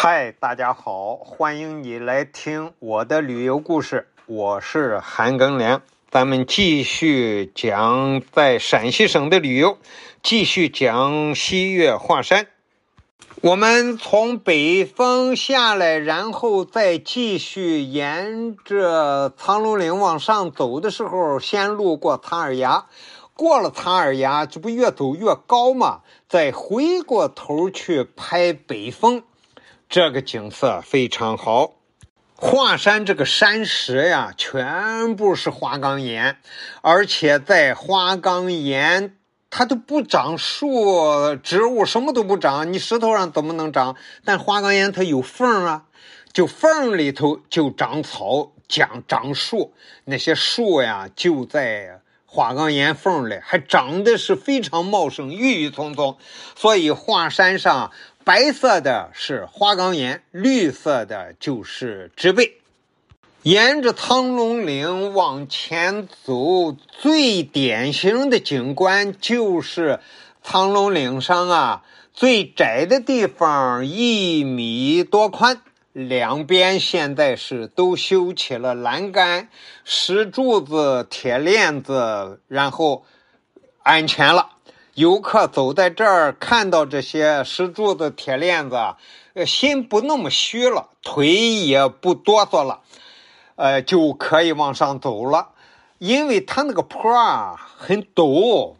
嗨，大家好，欢迎你来听我的旅游故事，我是韩庚良。咱们继续讲在陕西省的旅游，继续讲西岳华山。我们从北峰下来，然后再继续沿着苍龙岭往上走的时候，先路过苍耳崖，过了苍耳崖，这不越走越高嘛？再回过头去拍北峰。这个景色非常好，华山这个山石呀，全部是花岗岩，而且在花岗岩它都不长树、植物，什么都不长。你石头上怎么能长？但花岗岩它有缝啊，就缝里头就长草、长长树，那些树呀就在花岗岩缝里，还长得是非常茂盛、郁郁葱葱。所以华山上。白色的是花岗岩，绿色的就是植被。沿着苍龙岭往前走，最典型的景观就是苍龙岭上啊，最窄的地方一米多宽，两边现在是都修起了栏杆、石柱子、铁链子，然后安全了。游客走在这儿，看到这些石柱子、铁链子，呃，心不那么虚了，腿也不哆嗦了，呃，就可以往上走了。因为它那个坡啊很陡，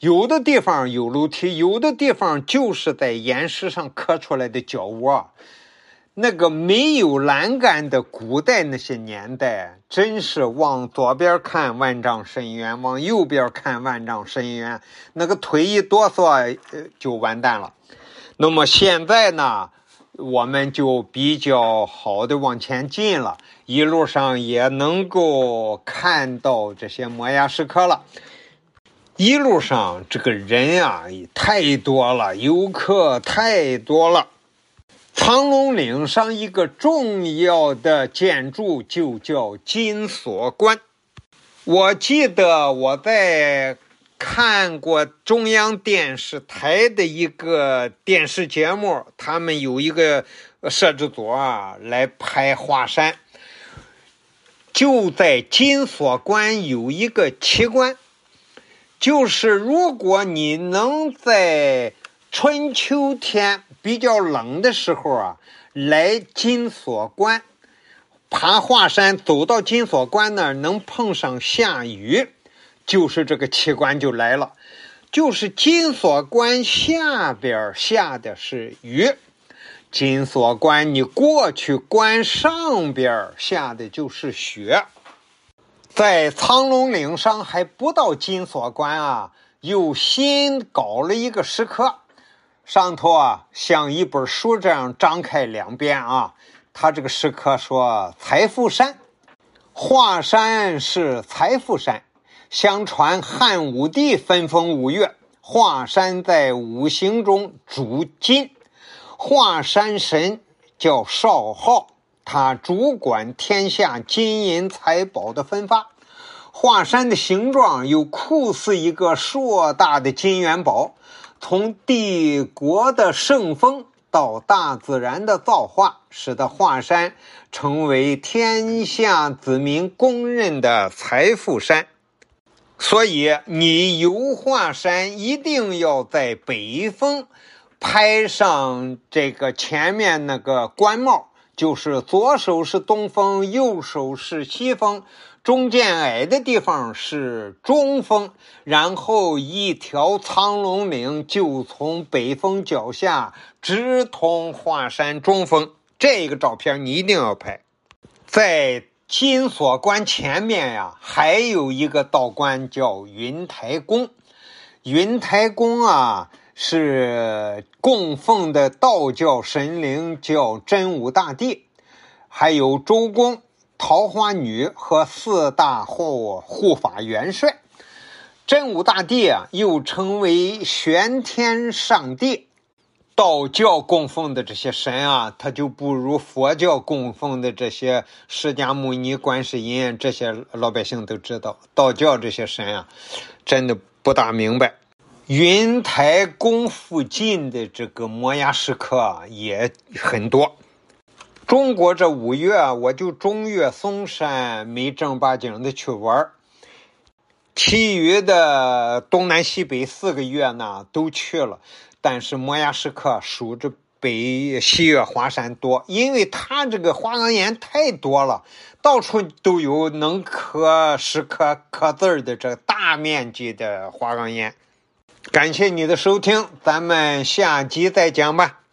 有的地方有楼梯，有的地方就是在岩石上刻出来的脚窝。那个没有栏杆的古代那些年代，真是往左边看万丈深渊，往右边看万丈深渊，那个腿一哆嗦，呃，就完蛋了。那么现在呢，我们就比较好的往前进了，一路上也能够看到这些摩崖石刻了。一路上这个人啊，太多了，游客太多了。苍龙岭上一个重要的建筑就叫金锁关。我记得我在看过中央电视台的一个电视节目，他们有一个摄制组啊来拍华山，就在金锁关有一个奇观，就是如果你能在春秋天。比较冷的时候啊，来金锁关爬华山，走到金锁关那儿能碰上下雨，就是这个奇观就来了。就是金锁关下边下的是雨，金锁关你过去关上边下的就是雪。在苍龙岭上还不到金锁关啊，又新搞了一个石刻。上头啊，像一本书这样张开两边啊。他这个石刻说：“财富山，华山是财富山。相传汉武帝分封五岳，华山在五行中主金。华山神叫少昊，他主管天下金银财宝的分发。华山的形状又酷似一个硕大的金元宝。”从帝国的圣风到大自然的造化，使得华山成为天下子民公认的财富山。所以，你游华山一定要在北峰拍上这个前面那个官帽，就是左手是东风，右手是西风。中间矮的地方是中峰，然后一条苍龙岭就从北峰脚下直通华山中峰。这个照片你一定要拍。在金锁关前面呀，还有一个道观叫云台宫。云台宫啊，是供奉的道教神灵叫真武大帝，还有周公。桃花女和四大护护法元帅，真武大帝啊，又称为玄天上帝。道教供奉的这些神啊，他就不如佛教供奉的这些释迦牟尼、观世音，这些老百姓都知道。道教这些神啊，真的不大明白。云台宫附近的这个摩崖石刻啊也很多。中国这五月，我就中岳、嵩山没正儿八经的去玩其余的东南西北四个月呢都去了，但是摩崖石刻数着北西岳华山多，因为它这个花岗岩太多了，到处都有能刻石刻刻字的这大面积的花岗岩。感谢你的收听，咱们下集再讲吧。